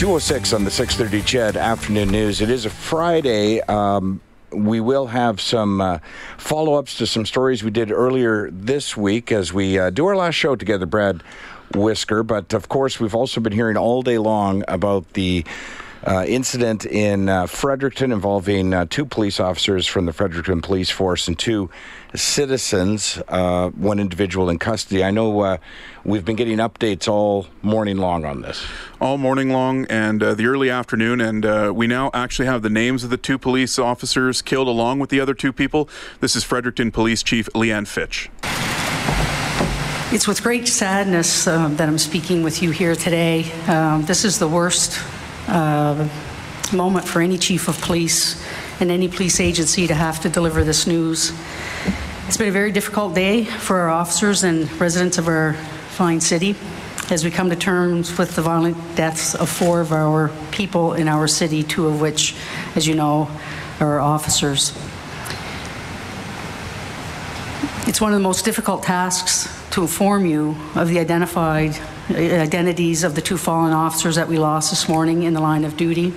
206 on the 630 CHED Afternoon News. It is a Friday. Um, we will have some uh, follow ups to some stories we did earlier this week as we uh, do our last show together, Brad Whisker. But of course, we've also been hearing all day long about the uh, incident in uh, Fredericton involving uh, two police officers from the Fredericton Police Force and two citizens, uh, one individual in custody. I know uh, we've been getting updates all morning long on this. All morning long and uh, the early afternoon, and we now actually have the names of the two police officers killed along with the other two people. This is Fredericton Police Chief Leanne Fitch. It's with great sadness that I'm speaking with you here today. Um, this is the worst uh, moment for any chief of police and any police agency to have to deliver this news. It's been a very difficult day for our officers and residents of our fine city as we come to terms with the violent deaths of four of our people in our city, two of which, as you know, are officers. It's one of the most difficult tasks to inform you of the identified identities of the two fallen officers that we lost this morning in the line of duty.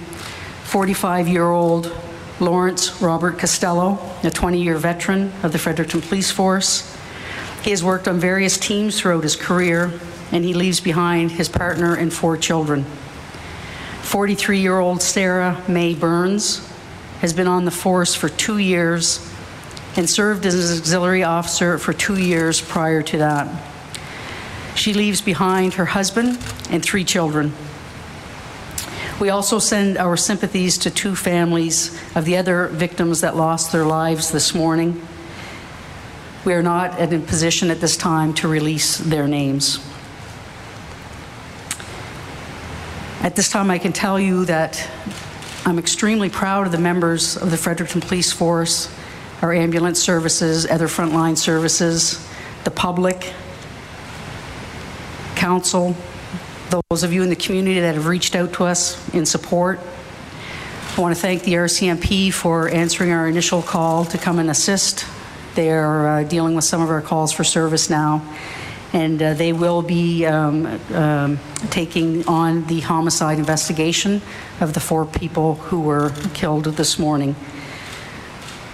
45 year old Lawrence Robert Costello, a 20 year veteran of the Fredericton Police Force. He has worked on various teams throughout his career, and he leaves behind his partner and four children. 43 year old Sara Mae Burns has been on the force for two years and served as an auxiliary officer for two years prior to that. She leaves behind her husband and three children. We also send our sympathies to two families of the other victims that lost their lives this morning. We are not in a position at this time to release their names. At this time, I can tell you that I'm extremely proud of the members of the Fredericton Police Force, our ambulance services, other frontline services, the public, council, those of you in the community that have reached out to us in support. I want to thank the RCMP for answering our initial call to come and assist. They are uh, dealing with some of our calls for service now, and uh, they will be um, um, taking on the homicide investigation of the four people who were killed this morning.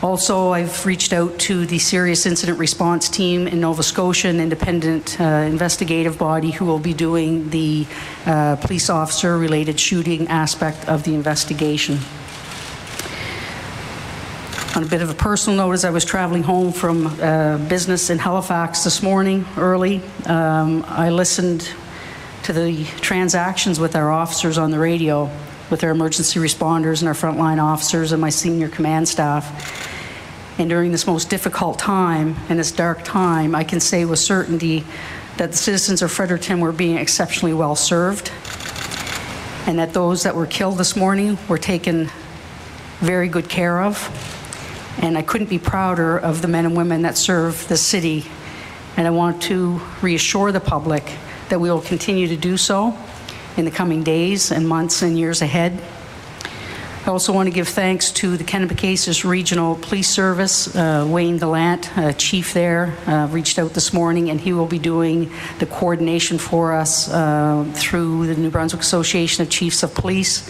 Also, I've reached out to the Serious Incident Response Team in Nova Scotia, an independent uh, investigative body who will be doing the uh, police officer related shooting aspect of the investigation. On a bit of a personal note, as I was traveling home from uh, business in Halifax this morning early, um, I listened to the transactions with our officers on the radio, with our emergency responders and our frontline officers and my senior command staff. And during this most difficult time and this dark time, I can say with certainty that the citizens of Fredericton were being exceptionally well served and that those that were killed this morning were taken very good care of. And I couldn't be prouder of the men and women that serve the city. And I want to reassure the public that we will continue to do so in the coming days and months and years ahead. I also want to give thanks to the Kennebecasis Regional Police Service. Uh, Wayne Gallant, uh, chief there, uh, reached out this morning, and he will be doing the coordination for us uh, through the New Brunswick Association of Chiefs of Police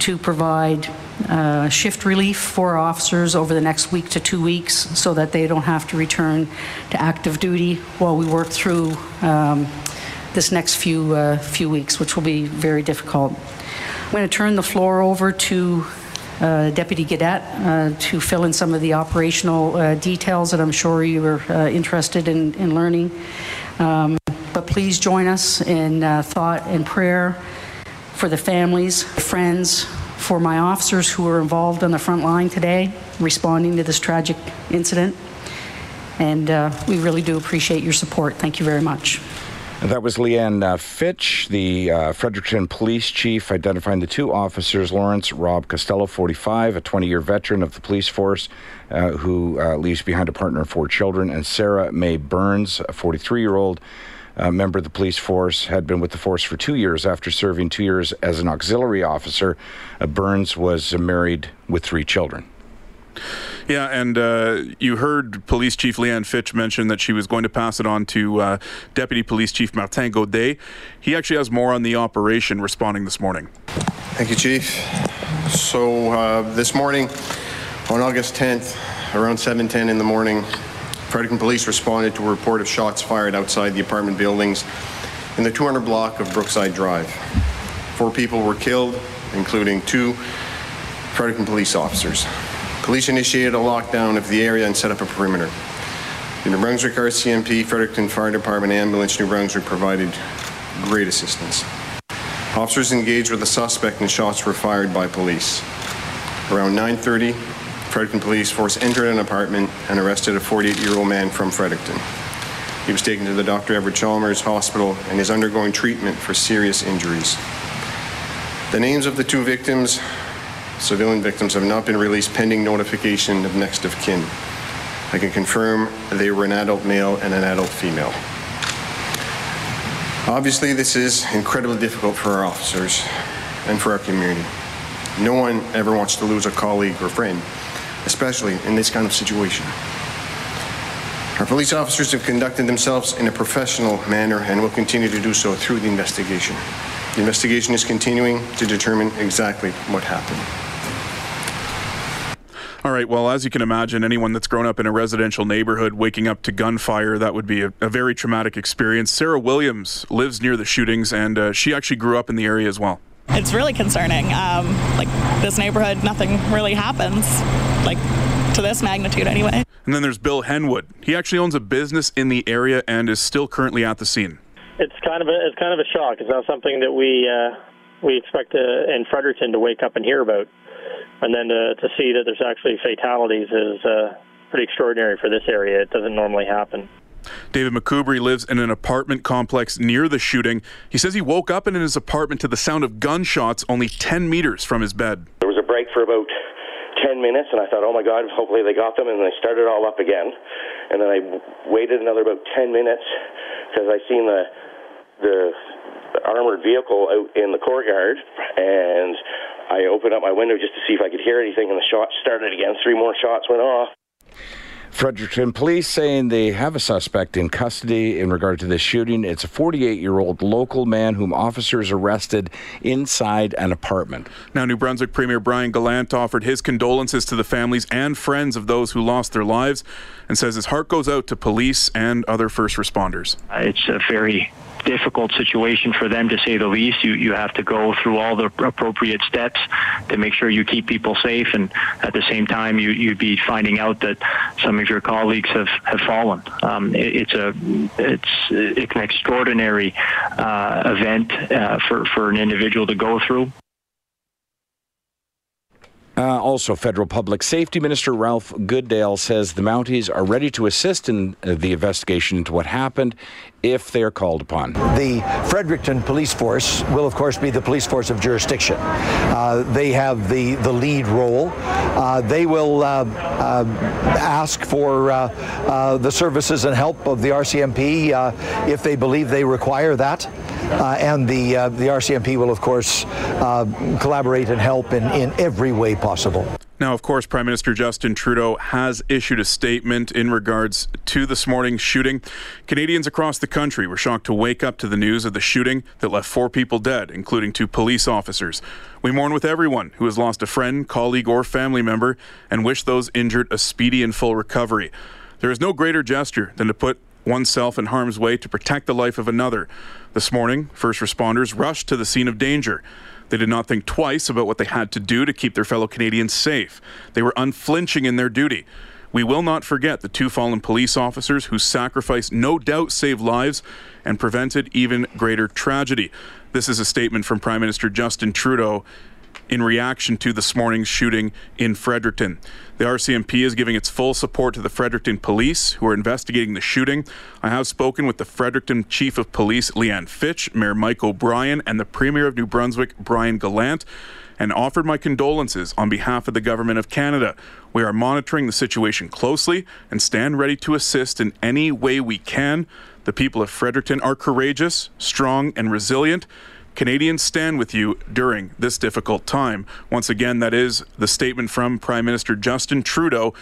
to provide uh, shift relief for officers over the next week to two weeks so that they don't have to return to active duty while we work through um, this next few, uh, few weeks, which will be very difficult. I'm going to turn the floor over to uh, Deputy Gaudet uh, to fill in some of the operational uh, details that I'm sure you are uh, interested in, in learning. Um, but please join us in thought and prayer for the families, friends, for my officers who are involved on the front line today, responding to this tragic incident. And uh, we really do appreciate your support. Thank you very much. That was Leanne uh, Fitch, the uh, Fredericton police chief, identifying the two officers Lawrence Rob Costello, 45, a 20 year veteran of the police force, uh, who uh, leaves behind a partner and four children, and Sara Mae Burns, a 43 year old. Uh, member of the police force had been with the force for two years after serving two years as an auxiliary officer. Uh, Burns was married with three children. Yeah, and uh, you heard Police Chief Leanne Fitch mention that she was going to pass it on to uh, Deputy Police Chief Martin Gaudet. He actually has more on the operation responding this morning. Thank you, Chief. So uh, this morning, on August 10th, around 7:10 in the morning, Fredericton Police responded to a report of shots fired outside the apartment buildings in the 200 block of Brookside Drive. Four people were killed, including two Fredericton police officers. Police initiated a lockdown of the area and set up a perimeter. The New Brunswick RCMP, Fredericton Fire Department, Ambulance New Brunswick provided great assistance. Officers engaged with the suspect and shots were fired by police. Around 9.30, Fredericton Police Force entered an apartment and arrested a 48-year-old man from Fredericton. He was taken to the Dr. Everett Chalmers Hospital and is undergoing treatment for serious injuries. The names of the two victims Civilian victims have not been released pending notification of next of kin. I can confirm they were an adult male and an adult female. Obviously, this is incredibly difficult for our officers and for our community. No one ever wants to lose a colleague or friend, especially in this kind of situation. Our police officers have conducted themselves in a professional manner and will continue to do so through the investigation. The investigation is continuing to determine exactly what happened. All right. Well, as you can imagine, anyone that's grown up in a residential neighborhood waking up to gunfire, that would be a, a very traumatic experience. Sarah Williams lives near the shootings, and uh, she actually grew up in the area as well. It's really concerning. Um, like this neighborhood, nothing really happens, like to this magnitude anyway. And then there's Bill Henwood. He actually owns a business in the area and is still currently at the scene. It's kind of a it's kind of a shock. It's not something that we uh, we expect to, in Fredericton to wake up and hear about and then to, to see that there's actually fatalities is uh, pretty extraordinary for this area. It doesn't normally happen. David McCubry lives in an apartment complex near the shooting. He says he woke up in his apartment to the sound of gunshots only 10 meters from his bed. There was a break for about 10 minutes, and I thought, oh my God, hopefully they got them, and they started all up again. And then I waited another about 10 minutes because I seen the the armored vehicle out in the courtyard, and I opened up my window just to see if I could hear anything, and the shots started again. Three more shots went off. Fredericton police saying they have a suspect in custody in regard to this shooting. It's a 48 year old local man whom officers arrested inside an apartment. Now, New Brunswick Premier Brian Gallant offered his condolences to the families and friends of those who lost their lives and says his heart goes out to police and other first responders. It's a very difficult situation for them to say the least. You you have to go through all the appropriate steps to make sure you keep people safe, and at the same time, you you'd be finding out that some of your colleagues have have fallen. Um, it, it's a it's, it's an extraordinary uh, event uh, for for an individual to go through. Uh, also, Federal Public Safety Minister Ralph Goodale says the Mounties are ready to assist in uh, the investigation into what happened if they are called upon. The Fredericton Police Force will, of course, be the police force of jurisdiction. Uh, they have the, the lead role. Uh, they will uh, ask for the services and help of the RCMP if they believe they require that. Uh, and the uh, the RCMP will, of course, uh, collaborate and help in, in every way possible. Now, of course, Prime Minister Justin Trudeau has issued a statement in regards to this morning's shooting. Canadians across the country were shocked to wake up to the news of the shooting that left four people dead, including two police officers. We mourn with everyone who has lost a friend, colleague, or family member and wish those injured a speedy and full recovery. There is no greater gesture than to put oneself in harm's way to protect the life of another. This morning, first responders rushed to the scene of danger. They did not think twice about what they had to do to keep their fellow Canadians safe. They were unflinching in their duty. We will not forget the two fallen police officers whose sacrifice no doubt saved lives and prevented even greater tragedy. This is a statement from Prime Minister Justin Trudeau in reaction to this morning's shooting in Fredericton. The RCMP is giving its full support to the Fredericton police who are investigating the shooting. I have spoken with the Fredericton Chief of Police, Leanne Fitch, Mayor Mike O'Brien, and the Premier of New Brunswick, Brian Gallant and offered my condolences on behalf of the Government of Canada. We are monitoring the situation closely and stand ready to assist in any way we can. The people of Fredericton are courageous, strong, and resilient. Canadians stand with you during this difficult time. Once again, that is the statement from Prime Minister Justin Trudeau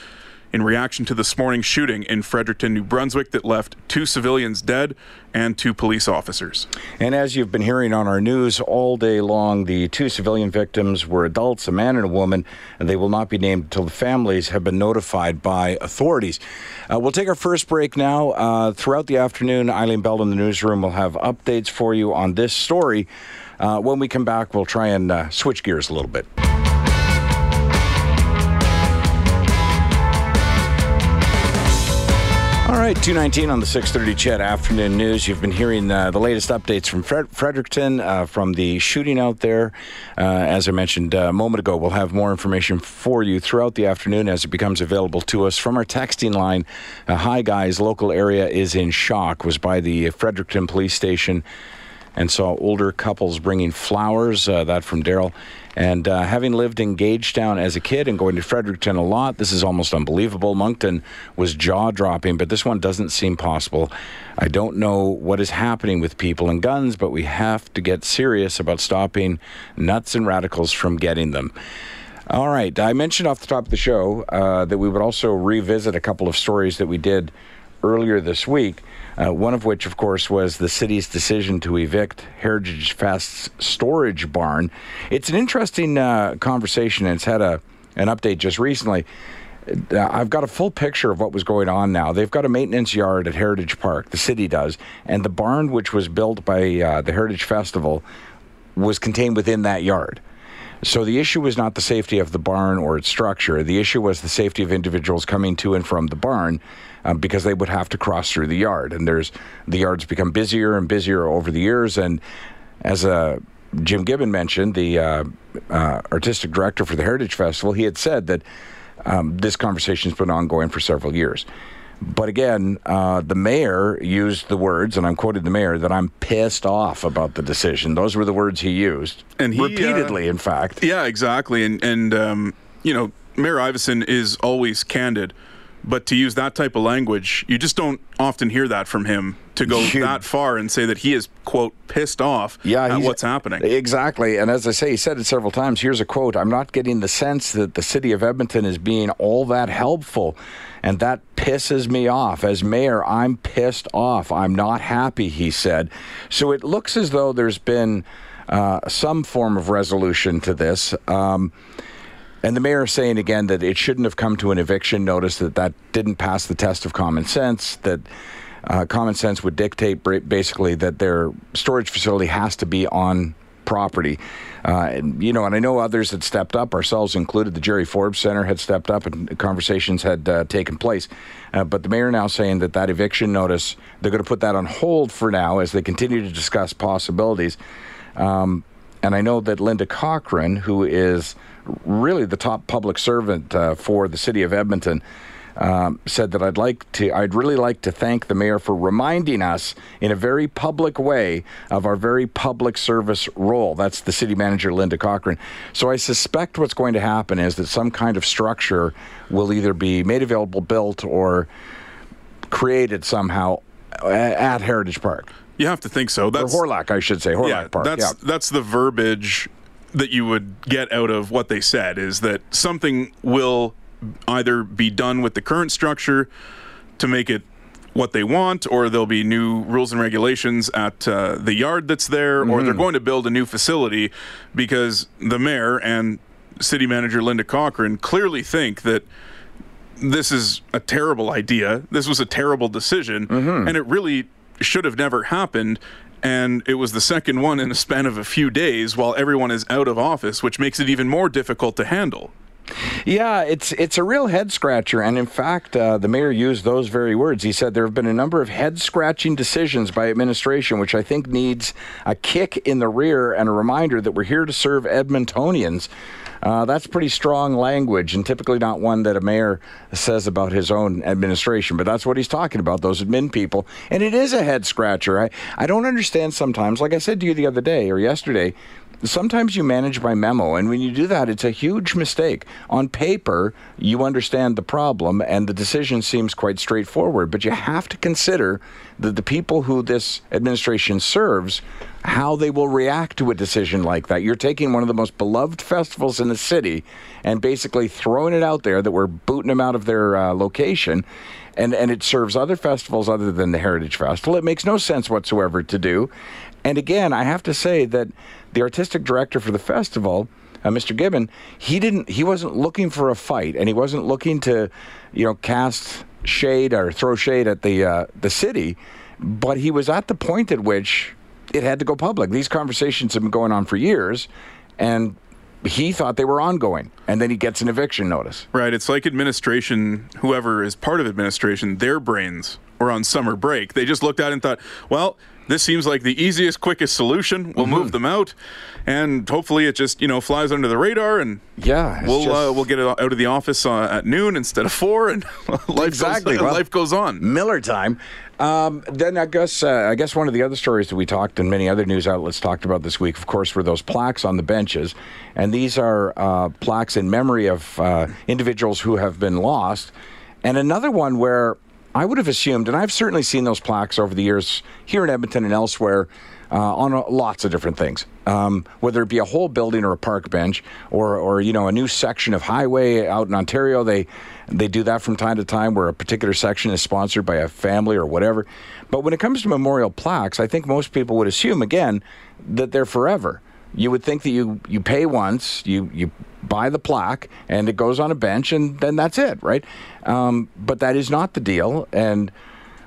in reaction to this morning's shooting in Fredericton, New Brunswick, that left two civilians dead and two police officers. And as you've been hearing on our news all day long, the two civilian victims were adults, a man and a woman, and they will not be named until the families have been notified by authorities. Uh, we'll take our first break now. Uh, throughout the afternoon, Eileen Bell in the newsroom will have updates for you on this story. Uh, when we come back, we'll try and uh, switch gears a little bit. Right, 219 on the 630 CHED Afternoon News. You've been hearing uh, the latest updates from Fred- Fredericton, uh, from the shooting out there. Uh, as I mentioned uh, a moment ago, we'll have more information for you throughout the afternoon as it becomes available to us from our texting line. Uh, Hi, guys. Local area is in shock. Was by the Fredericton Police Station and saw older couples bringing flowers. Uh, that from Daryl. And uh, having lived in Gagetown as a kid and going to Fredericton a lot, this is almost unbelievable. Moncton was jaw dropping, but this one doesn't seem possible. I don't know what is happening with people and guns, but we have to get serious about stopping nuts and radicals from getting them. All right. I mentioned off the top of the show uh, that we would also revisit a couple of stories that we did earlier this week. Uh, one of which, of course, was the city's decision to evict Heritage Fest's storage barn. It's an interesting uh, conversation, and it's had a an update just recently. Uh, I've got a full picture of what was going on now. They've got a maintenance yard at Heritage Park, the city does, and the barn, which was built by uh, the Heritage Festival, was contained within that yard. So the issue was not the safety of the barn or its structure. The issue was the safety of individuals coming to and from the barn um, because they would have to cross through the yard. And there's the yards become busier and busier over the years. And as uh, Jim Gibbon mentioned, the uh, uh, artistic director for the Heritage Festival, he had said that um, this conversation has been ongoing for several years. But again, uh, the mayor used the words, and I'm quoting the mayor, that I'm pissed off about the decision. Those were the words he used, and he, repeatedly, in fact. Yeah, exactly. And and um, you know, Mayor Iveson is always candid but to use that type of language, you just don't often hear that from him to go that far and say that he is, quote, pissed off yeah, at what's happening. Exactly. And as I say, he said it several times. Here's a quote I'm not getting the sense that the city of Edmonton is being all that helpful. And that pisses me off. As mayor, I'm pissed off. I'm not happy, he said. So it looks as though there's been uh, some form of resolution to this. Um, and the mayor is saying again that it shouldn't have come to an eviction notice, that that didn't pass the test of common sense, that uh, common sense would dictate basically that their storage facility has to be on property. Uh, and, you know, and I know others had stepped up, ourselves included. The Jerry Forbes Center had stepped up and conversations had uh, taken place. Uh, but the mayor now saying that that eviction notice, they're going to put that on hold for now as they continue to discuss possibilities. Um, and I know that Linda Cochrane, who is really the top public servant uh, for the city of Edmonton, um, said that I'd like to, I'd really like to thank the mayor for reminding us in a very public way of our very public service role. That's the city manager, Linda Cochrane. So I suspect what's going to happen is that some kind of structure will either be made available, built, or created somehow at Heritage Park. You have to think so. That's, or Hawrelak, I should say. Hawrelak yeah, Park. That's, yeah. that's the verbiage that you would get out of what they said is that something will either be done with the current structure to make it what they want, or there'll be new rules and regulations at uh, the yard that's there, mm-hmm. or they're mm-hmm. going to build a new facility because the mayor and city manager Linda Cochrane clearly think that this is a terrible idea. This was a terrible decision, mm-hmm. and it really should have never happened and it was the second one in a span of a few days while everyone is out of office, which makes it even more difficult to handle. Yeah, it's it's a real head scratcher, and in fact, uh, the mayor used those very words. He said there have been a number of head scratching decisions by administration, which I think needs a kick in the rear and a reminder that we're here to serve Edmontonians. Uh, that's pretty strong language, and typically not one that a mayor says about his own administration. But that's what he's talking about, those admin people. And it is a head scratcher. I, I don't understand sometimes, like I said to you the other day or yesterday, sometimes you manage by memo, and when you do that, it's a huge mistake. On paper, you understand the problem, and the decision seems quite straightforward, but you have to consider that the people who this administration serves, how they will react to a decision like that. You're taking one of the most beloved festivals in the city and basically throwing it out there that we're booting them out of their uh, location. And, and it serves other festivals other than the Heritage Festival. It makes no sense whatsoever to do. And again, I have to say that the artistic director for the festival, uh, Mr. Gibbon, he didn't. He wasn't looking for a fight, and he wasn't looking to, you know, cast shade or throw shade at the uh, the city. But he was at the point at which it had to go public. These conversations have been going on for years, and he thought they were ongoing and then he gets an eviction notice right it's like administration whoever is part of administration their brains were on summer break they just looked at it and thought well this seems like the easiest, quickest solution. We'll mm-hmm. move them out, and hopefully it just you know flies under the radar, and yeah, we'll just... uh, we'll get it out of the office uh, at noon instead of four, and life exactly goes, well, life goes on. Miller time. Um, then I guess uh, I guess one of the other stories that we talked and many other news outlets talked about this week, of course, were those plaques on the benches, and these are uh, plaques in memory of uh, individuals who have been lost. And another one where I would have assumed, and I've certainly seen those plaques over the years here in Edmonton and elsewhere. Uh, on a, lots of different things, um, whether it be a whole building or a park bench, or, or you know a new section of highway out in Ontario. They they do that from time to time, where a particular section is sponsored by a family or whatever. But when it comes to memorial plaques, I think most people would assume again that they're forever. You would think that you you pay once, you you buy the plaque, and it goes on a bench, and then that's it, right? Um, but that is not the deal, and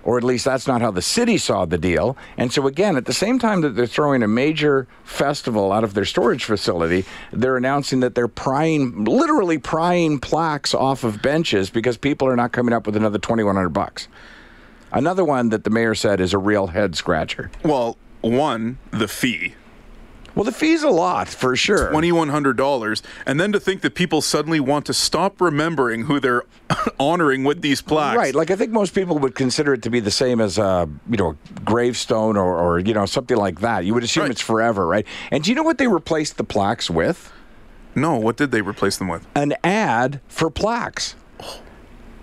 or at least that's not how the city saw the deal. And so again, at the same time that they're throwing a major festival out of their storage facility, they're announcing that they're prying, literally prying plaques off of benches because people are not coming up with another twenty one hundred bucks. Another one that the mayor said is a real head scratcher. Well, one, the fee well, the fee's a lot for sure. $2,100. And then to think that people suddenly want to stop remembering who they're honoring with these plaques. Right. Like I think most people would consider it to be the same as a, you know, gravestone or, or you know, something like that. You would assume right. it's forever, right? And do you know what they replaced the plaques with? No. What did they replace them with? An ad for plaques.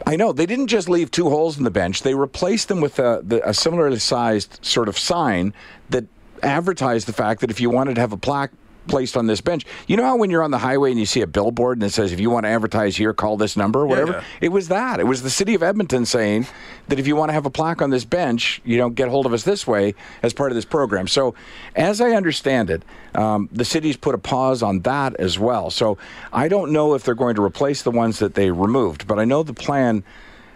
I know they didn't just leave two holes in the bench; they replaced them with a, the, a similarly sized sort of sign that advertise the fact that if you wanted to have a plaque placed on this bench. You know how when you're on the highway and you see a billboard and it says, if you want to advertise here, call this number or whatever? Yeah. It was that. It was the city of Edmonton saying that if you want to have a plaque on this bench, you don't get hold of us this way as part of this program. So, as I understand it, um, the city's put a pause on that as well. So, I don't know if they're going to replace the ones that they removed, but I know the plan.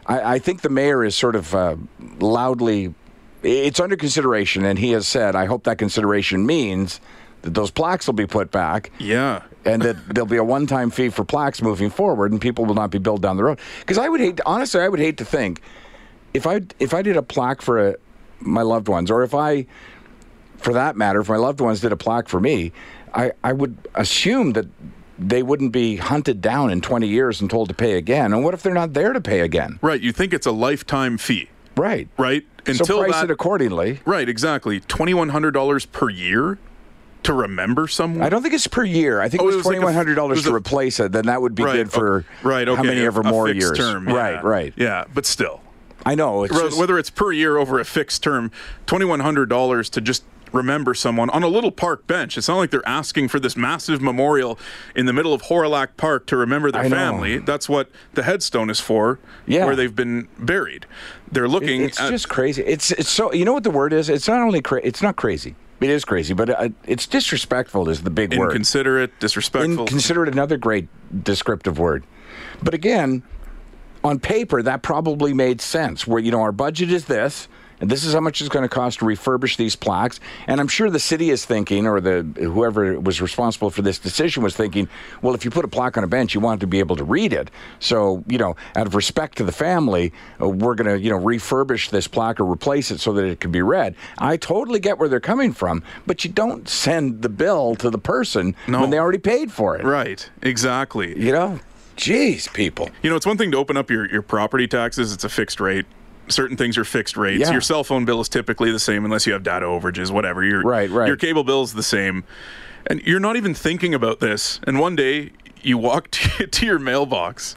I, I think the mayor is sort of uh, loudly it's under consideration, and he has said, I hope that consideration means that those plaques will be put back. Yeah. and that there'll be a one-time fee for plaques moving forward, and people will not be billed down the road. Because I would hate, to, honestly, I would hate to think if I if I did a plaque for a, my loved ones, or if I, for that matter, if my loved ones did a plaque for me, I I would assume that they wouldn't be hunted down in 20 years and told to pay again. And what if they're not there to pay again? Right. You think it's a lifetime fee. Right. Right. Until so price that, it accordingly. Right. Exactly. Twenty one hundred dollars per year to remember someone? I don't think it's per year. I think oh, it was, twenty one hundred dollars to a, replace it. Then that would be right, good for right. Okay, how many ever more years? Term, yeah. Right. Right. Yeah. But still. I know. It's just, whether it's per year over a fixed term, twenty one hundred dollars to just remember someone on a little park bench. It's not like they're asking for this massive memorial in the middle of Hawrelak Park to remember their family. That's what the headstone is for, yeah. where they've been buried. They're looking. It's at, just crazy. It's it's so you know what the word is. It's not only cra- it's not crazy. It is crazy, but uh, it's disrespectful is the big Inconsiderate, word. Inconsiderate, disrespectful. Inconsiderate, another great descriptive word. But again, on paper, that probably made sense. Where you know our budget is this, and this is how much it's going to cost to refurbish these plaques. And I'm sure the city is thinking, or the whoever was responsible for this decision was thinking, well, if you put a plaque on a bench, you want to be able to read it. So, you know, out of respect to the family, uh, we're going to, you know, refurbish this plaque or replace it so that it can be read. I totally get where they're coming from, but you don't send the bill to the person No. when they already paid for it. Right, exactly. You know, jeez, people. You know, it's one thing to open up your, your property taxes, it's a fixed rate. Certain things are fixed rates. Yeah. Your cell phone bill is typically the same unless you have data overages, whatever. Your, Right, right. Your cable bill is the same. And you're not even thinking about this. And one day you walk to, to your mailbox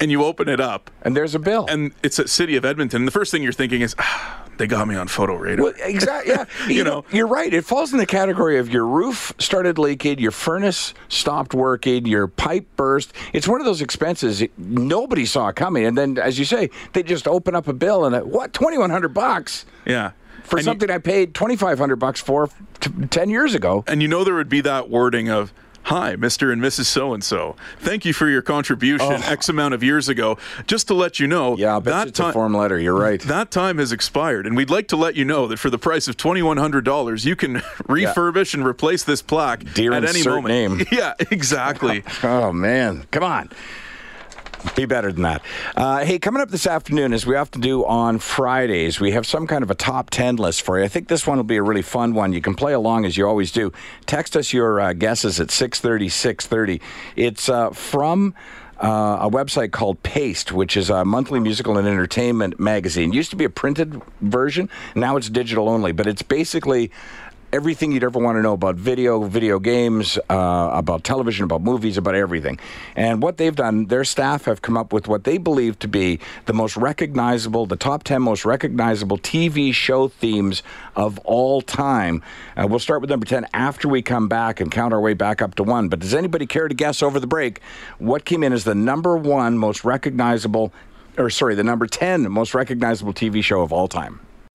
and you open it up And there's a bill. and it's at City of Edmonton. And The first thing you're thinking is, ah, they got me on photo radar. Well, exactly. Yeah, You know. you're right. It falls in the category of your roof started leaking, your furnace stopped working, your pipe burst. It's one of those expenses nobody saw coming, and then, as you say, they just open up a bill and uh, what twenty one hundred bucks yeah. for And you- something I paid twenty five hundred bucks for t- ten years ago. and you know there would be that wording of hi mr and mrs so and so thank you for your contribution oh. x amount of years ago just to let you know Oh. Yeah, that it's a form letter. You're right. that time has expired and we'd like to let you know that for the price of $2100 you can refurbish and replace this plaque Dear at any moment name. yeah exactly Oh man, come on. Be better than that. Uh, hey, coming up this afternoon, as we often do on Fridays, we have some kind of a top 10 list for you. I think this one will be a really fun one. You can play along as you always do. Text us your uh, guesses at 630 630. It's uh, from. Uh, a website called Paste, which is a monthly musical and entertainment magazine. Used to be a printed version, now it's digital only, but it's basically everything you'd ever want to know about video, video games, uh, about television, about movies, about everything. And what they've done, their staff have come up with what they believe to be the most recognizable, the top 10 most recognizable TV show themes of all time. Uh, we'll start with number 10 after we come back and count our way back up to one. But does anybody care to guess over the break what came in as the number one most recognizable, or sorry, the number 10 most recognizable TV show of all time?